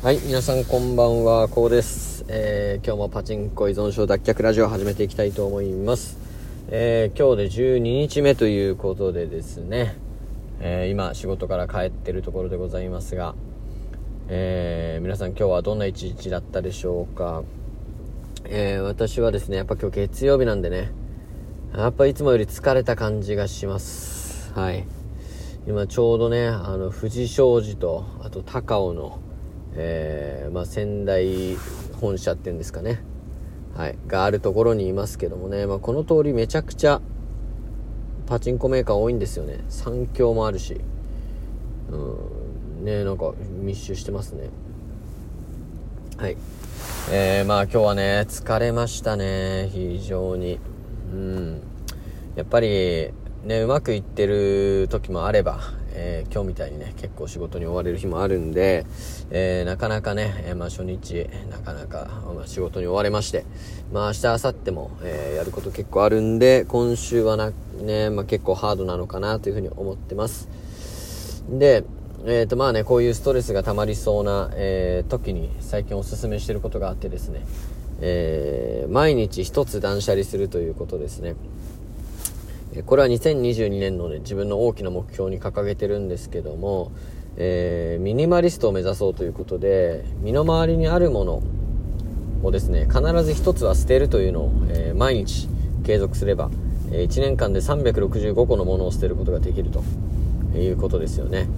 はい、皆さんこんばんは、こうです。えー、今日もパチンコ依存症脱却ラジオを始めていきたいと思います。えー、今日で12日目ということでですね、えー、今仕事から帰ってるところでございますが、え皆さん今日はどんな一日だったでしょうか。え私はですね、やっぱ今日月曜日なんでね、やっぱいつもより疲れた感じがします。はい。今ちょうどね、あの、富士商事と、あと高尾の、えー、まあ、仙台本社っていうんですかね、はい、があるところにいますけどもね、まあ、この通りめちゃくちゃパチンコメーカー多いんですよね。三強もあるし。うん。ねなんか密集してますね。はい。えー、まあ今日はね疲れましたね。非常に。うん。やっぱりねうまくいってる時もあればえー、今日みたいにね結構仕事に追われる日もあるんで、えー、なかなかね、えー、まあ、初日なかなか、まあ、仕事に追われましてまあ明日明後日も、えやること結構あるんで今週はなね、まあ、結構ハードなのかなというふうに思ってます。でえーとまあね、こういうストレスが溜まりそうな、え時に最近おすすめしてることがあってですね、え毎日一つ断捨離するということですね。これは2022年のね、自分の大きな目標に掲げてるんですけども、えー、ミニマリストを目指そうということで、身の回りにあるものをですね、必ず一つは捨てるというのを、えー、毎日継続すれば、え1年間で365個のものを捨てることができるということですよね。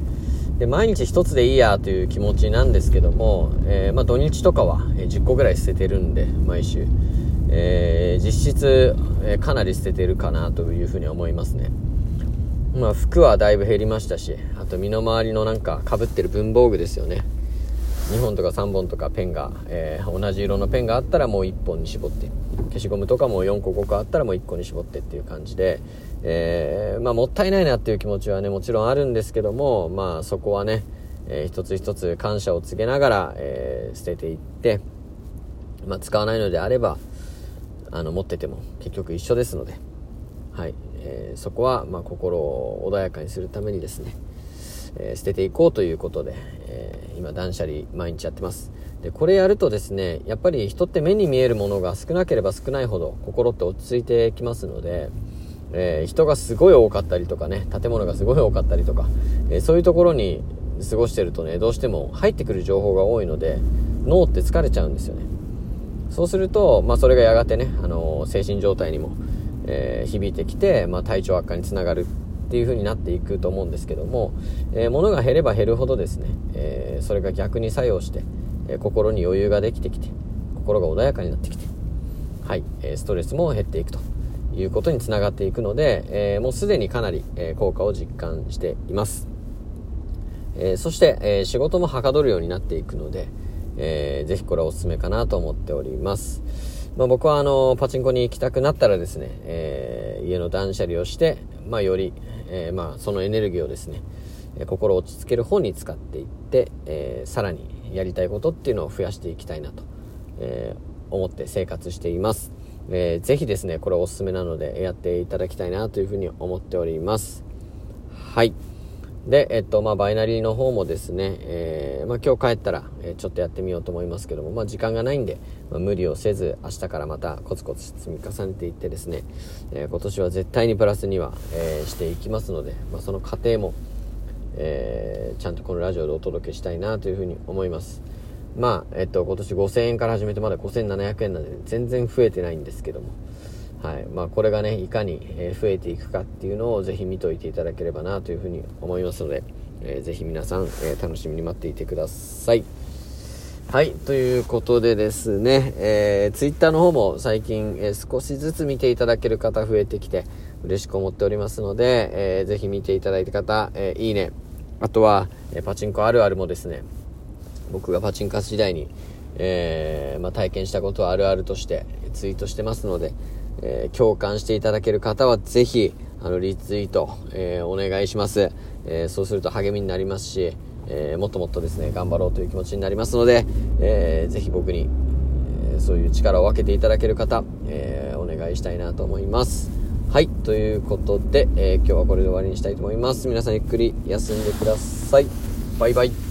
で、毎日一つでいいやという気持ちなんですけども、えー、まあ、土日とかは10個ぐらい捨ててるんで、毎週。えー、実質、え、かなり捨ててるかなというふうに思いますね。まあ、服はだいぶ減りましたし、あと身の回りのなんか被ってる文房具ですよね。2本とか3本とかペンが、えー、同じ色のペンがあったらもう1本に絞って、消しゴムとかも4個5個あったらもう1個に絞ってっていう感じで、えー、まあ、もったいないなっていう気持ちはね、もちろんあるんですけども、まあ、そこはね、えー、一つ一つ感謝を告げながら、え捨てていって、まあ、使わないのであれば、あの持ってても結局一緒ですので、はい。えー、そこはま心を穏やかにするためにですね、えー、捨てていこうということで、えー、今断捨離毎日やってます。でこれやるとですねやっぱり人って目に見えるものが少なければ少ないほど心って落ち着いてきますので、え人がすごい多かったりとかね建物がすごい多かったりとか、えそういうところに過ごしてるとねどうしても入ってくる情報が多いので脳って疲れちゃうんですよね。そうすると、まあ、それがやがてね、あの精神状態にも、えー、響いてきて、まあ、体調悪化につながるっていう風になっていくと思うんですけども、えー、物が減れば減るほどですね、えー、それが逆に作用して、え心に余裕ができてきて心が穏やかになってきてはい、えストレスも減っていくということにつながっていくので、えもうすでにかなり、え効果を実感しています、えそして、え仕事もはかどるようになっていくので、えー、ぜひこれおすすめかなと思っております。まあ、僕はあの、パチンコに行きたくなったらですね、えー、家の断捨離をして、まあ、より、えー、まあ、そのエネルギーをですね、心を落ち着ける方に使っていって、えー、さらにやりたいことっていうのを増やしていきたいなと、えー、思って生活しています。えー、ぜひですね、これおすすめなのでやっていただきたいなというふうに思っております。はい。で、えっと、まあ、バイナリーの方もですね、えー、まあ、今日帰ったら、え、ちょっとやってみようと思いますけども、まあ、時間がないんで、まあ、無理をせず、明日からまたコツコツ積み重ねていってですね、えー、今年は絶対にプラスには、えしていきますので、まあ、その過程も、えちゃんとこのラジオでお届けしたいなというふうに思います。まあ、えっと、今年5000円から始めてまだ5700円なんで、全然増えてないんですけども、はい。まあ、これがねいかに増えていくかっていうのをぜひ見といていただければなというふうに思いますので、えー、ぜひ皆さん、えー、楽しみに待っていてください。はい。ということでですね、えー、ツイッターの方も最近、えー、少しずつ見ていただける方増えてきて嬉しく思っておりますので、えー、ぜひ見ていただいた方、えー、いいね。あとは、え、パチンコあるあるもですね。僕がパチンカス時代に、えまあ、体験したことをあるあるとしてツイートしてますので、えー、共感していただける方はぜひ、あの、リツイート、えー、お願いします。えー、そうすると励みになりますし、えもっともっとですね、頑張ろうという気持ちになりますので、えー、ぜひ僕に、えそういう力を分けていただける方、えお願いしたいなと思います。はい、ということで、え今日はこれで終わりにしたいと思います。皆さんゆっくり休んでください。バイバイ。